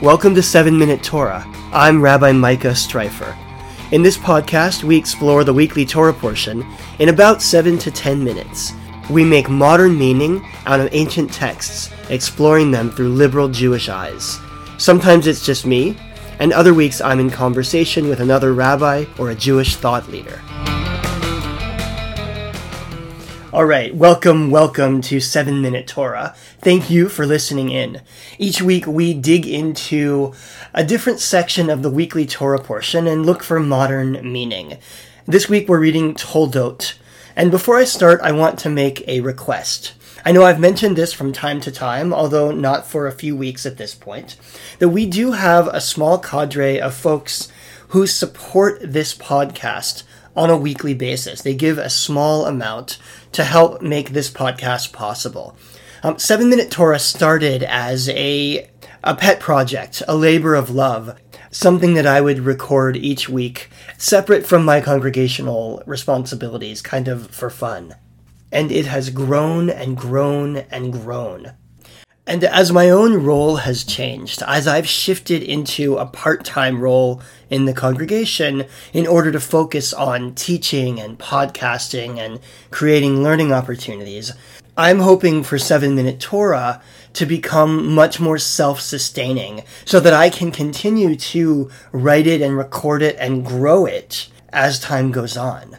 Welcome to 7 Minute Torah. I'm Rabbi Micah Streifer. In this podcast, we explore the weekly Torah portion in about 7 to 10 minutes. We make modern meaning out of ancient texts, exploring them through liberal Jewish eyes. Sometimes it's just me, and other weeks I'm in conversation with another rabbi or a Jewish thought leader. All right, welcome, welcome to 7 Minute Torah. Thank you for listening in. Each week we dig into a different section of the weekly Torah portion and look for modern meaning. This week we're reading Toldot. And before I start, I want to make a request. I know I've mentioned this from time to time, although not for a few weeks at this point, that we do have a small cadre of folks who support this podcast on a weekly basis. They give a small amount to help make this podcast possible. Um, Seven Minute Torah started as a a pet project, a labor of love, something that I would record each week, separate from my congregational responsibilities, kind of for fun. And it has grown and grown and grown. And as my own role has changed, as I've shifted into a part time role in the congregation in order to focus on teaching and podcasting and creating learning opportunities, I'm hoping for 7 Minute Torah to become much more self sustaining so that I can continue to write it and record it and grow it as time goes on.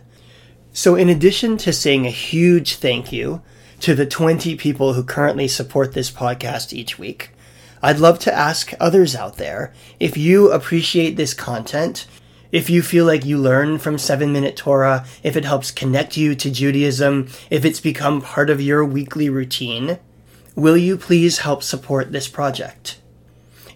So, in addition to saying a huge thank you, to the 20 people who currently support this podcast each week. I'd love to ask others out there if you appreciate this content, if you feel like you learn from 7 Minute Torah, if it helps connect you to Judaism, if it's become part of your weekly routine, will you please help support this project?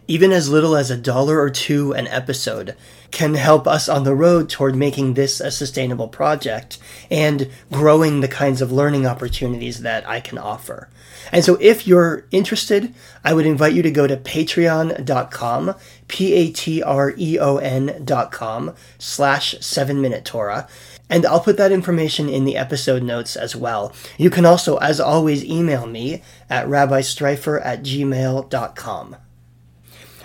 Even as little as a dollar or two an episode can help us on the road toward making this a sustainable project and growing the kinds of learning opportunities that I can offer. And so if you're interested, I would invite you to go to patreon.com, P-A-T-R-E-O-N dot com slash 7 minute Torah. And I'll put that information in the episode notes as well. You can also, as always, email me at rabbistreifer at gmail.com.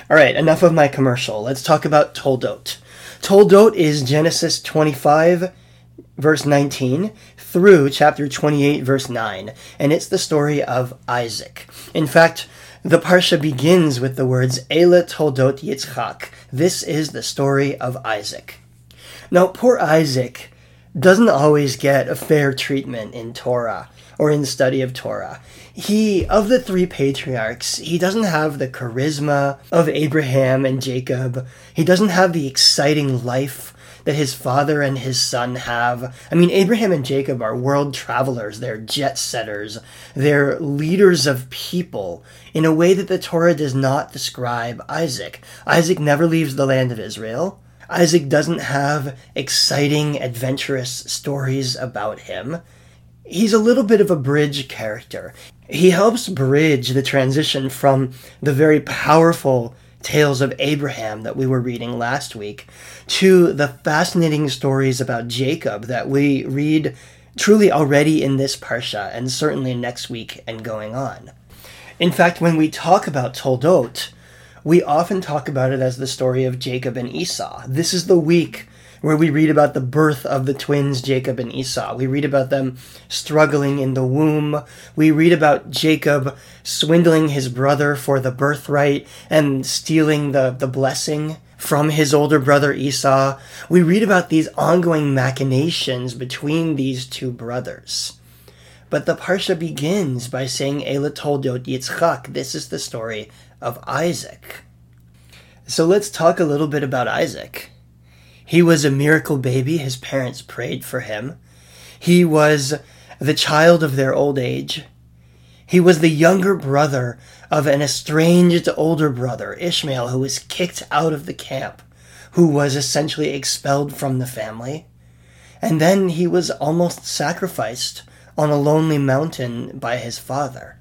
All right, enough of my commercial. Let's talk about Toldot. Toldot is Genesis 25, verse 19, through chapter 28, verse 9, and it's the story of Isaac. In fact, the Parsha begins with the words, Ela Toldot Yitzchak. This is the story of Isaac. Now, poor Isaac doesn't always get a fair treatment in Torah or in study of Torah. He, of the three patriarchs, he doesn't have the charisma of Abraham and Jacob. He doesn't have the exciting life that his father and his son have. I mean, Abraham and Jacob are world travelers, they're jet setters, they're leaders of people in a way that the Torah does not describe Isaac. Isaac never leaves the land of Israel. Isaac doesn't have exciting, adventurous stories about him he's a little bit of a bridge character. He helps bridge the transition from the very powerful tales of Abraham that we were reading last week to the fascinating stories about Jacob that we read truly already in this Parsha and certainly next week and going on. In fact, when we talk about Toldot, we often talk about it as the story of Jacob and Esau. This is the week where we read about the birth of the twins Jacob and Esau. We read about them struggling in the womb. We read about Jacob swindling his brother for the birthright and stealing the, the blessing from his older brother Esau. We read about these ongoing machinations between these two brothers. But the Parsha begins by saying, Ela toldot Yitzchak. This is the story of Isaac. So let's talk a little bit about Isaac. He was a miracle baby. His parents prayed for him. He was the child of their old age. He was the younger brother of an estranged older brother, Ishmael, who was kicked out of the camp, who was essentially expelled from the family. And then he was almost sacrificed on a lonely mountain by his father.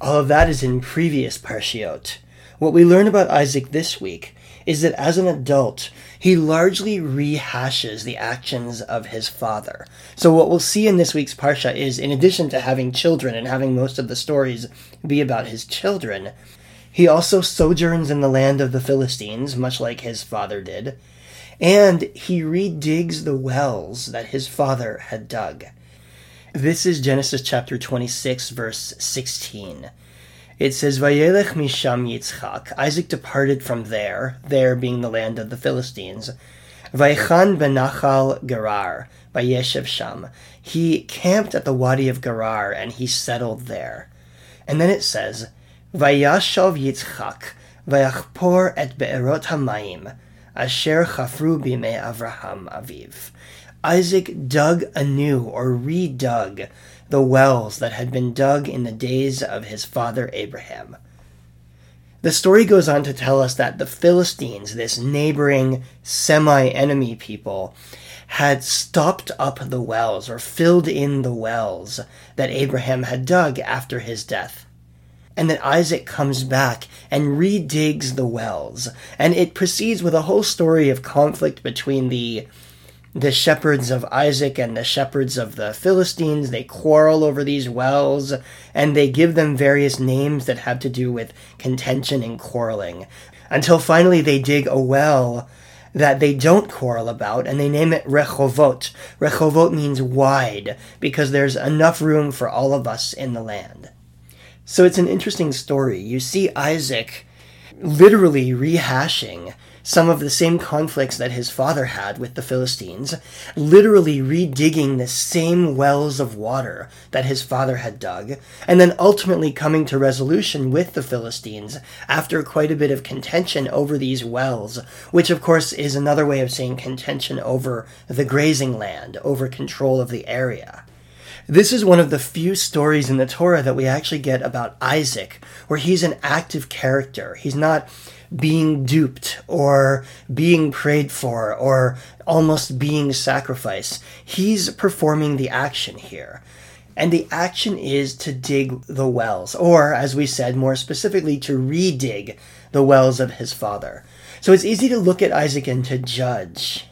All of that is in previous Parshiot. What we learn about Isaac this week is that as an adult, he largely rehashes the actions of his father. So, what we'll see in this week's Parsha is, in addition to having children and having most of the stories be about his children, he also sojourns in the land of the Philistines, much like his father did, and he redigs the wells that his father had dug. This is Genesis chapter 26, verse 16. It says, Vayelech misham Yitzchak. Isaac departed from there, there being the land of the Philistines. Vaychan benachal Gerar, Vayeshev sham. He camped at the Wadi of Gerar, and he settled there. And then it says, Vayashov Yitzchak, Vayachpor et be'erot hamayim, asher chafru bimei Avraham aviv. Isaac dug anew, or redug, the wells that had been dug in the days of his father Abraham. The story goes on to tell us that the Philistines, this neighboring semi enemy people, had stopped up the wells or filled in the wells that Abraham had dug after his death. And that Isaac comes back and redigs the wells. And it proceeds with a whole story of conflict between the the shepherds of Isaac and the shepherds of the Philistines. They quarrel over these wells, and they give them various names that have to do with contention and quarreling. Until finally they dig a well that they don't quarrel about, and they name it Rechovot. Rechovot means wide, because there's enough room for all of us in the land. So it's an interesting story. You see Isaac literally rehashing some of the same conflicts that his father had with the Philistines, literally redigging the same wells of water that his father had dug, and then ultimately coming to resolution with the Philistines after quite a bit of contention over these wells, which of course is another way of saying contention over the grazing land, over control of the area. This is one of the few stories in the Torah that we actually get about Isaac, where he's an active character. He's not being duped or being prayed for or almost being sacrificed. He's performing the action here. And the action is to dig the wells, or as we said more specifically, to redig the wells of his father. So it's easy to look at Isaac and to judge.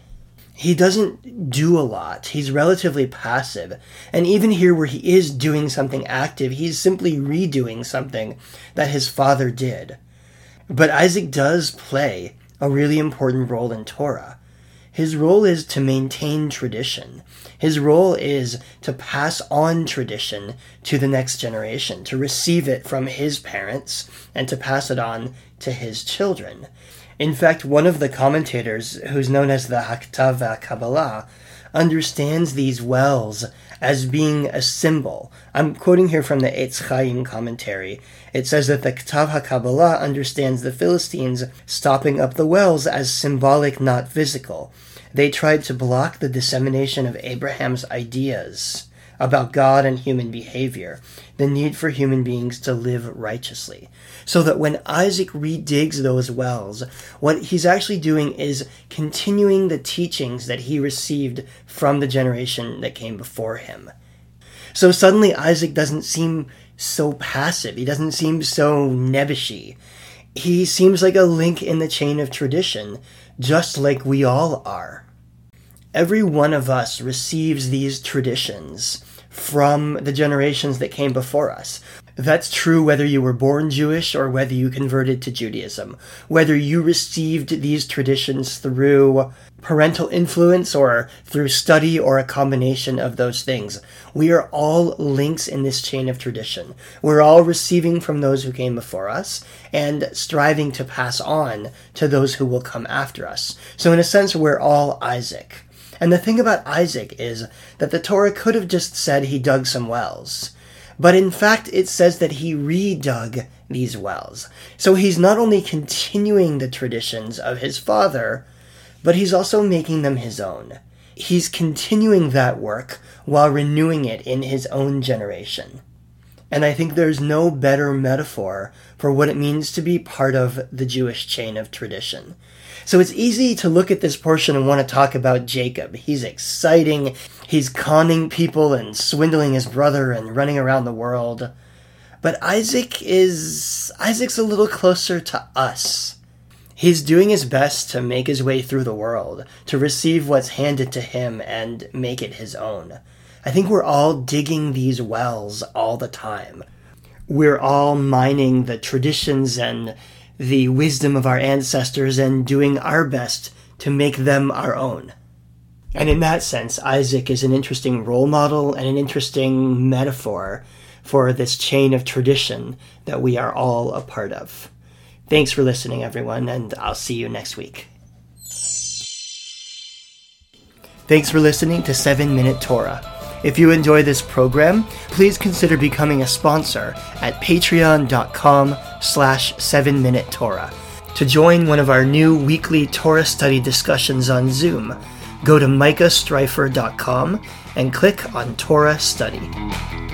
He doesn't do a lot. He's relatively passive. And even here, where he is doing something active, he's simply redoing something that his father did. But Isaac does play a really important role in Torah. His role is to maintain tradition. His role is to pass on tradition to the next generation, to receive it from his parents and to pass it on to his children. In fact, one of the commentators, who's known as the Haktav Kabbalah, understands these wells as being a symbol. I'm quoting here from the Eitz Chaim commentary. It says that the Ketav HaKabbalah understands the Philistines stopping up the wells as symbolic, not physical. They tried to block the dissemination of Abraham's ideas about God and human behavior, the need for human beings to live righteously. So that when Isaac redigs those wells, what he's actually doing is continuing the teachings that he received from the generation that came before him. So suddenly Isaac doesn't seem so passive. He doesn't seem so nebbishy. He seems like a link in the chain of tradition, just like we all are. Every one of us receives these traditions from the generations that came before us. That's true whether you were born Jewish or whether you converted to Judaism, whether you received these traditions through parental influence or through study or a combination of those things. We are all links in this chain of tradition. We're all receiving from those who came before us and striving to pass on to those who will come after us. So, in a sense, we're all Isaac. And the thing about Isaac is that the Torah could have just said he dug some wells. But in fact, it says that he redug these wells. So he's not only continuing the traditions of his father, but he's also making them his own. He's continuing that work while renewing it in his own generation. And I think there's no better metaphor for what it means to be part of the Jewish chain of tradition. So it's easy to look at this portion and want to talk about Jacob. He's exciting, he's conning people and swindling his brother and running around the world. But Isaac is. Isaac's a little closer to us. He's doing his best to make his way through the world, to receive what's handed to him and make it his own. I think we're all digging these wells all the time. We're all mining the traditions and the wisdom of our ancestors and doing our best to make them our own. And in that sense, Isaac is an interesting role model and an interesting metaphor for this chain of tradition that we are all a part of. Thanks for listening, everyone, and I'll see you next week. Thanks for listening to 7 Minute Torah. If you enjoy this program, please consider becoming a sponsor at patreon.com slash 7 Minute Torah. To join one of our new weekly Torah study discussions on Zoom, go to micahstreifer.com and click on Torah Study.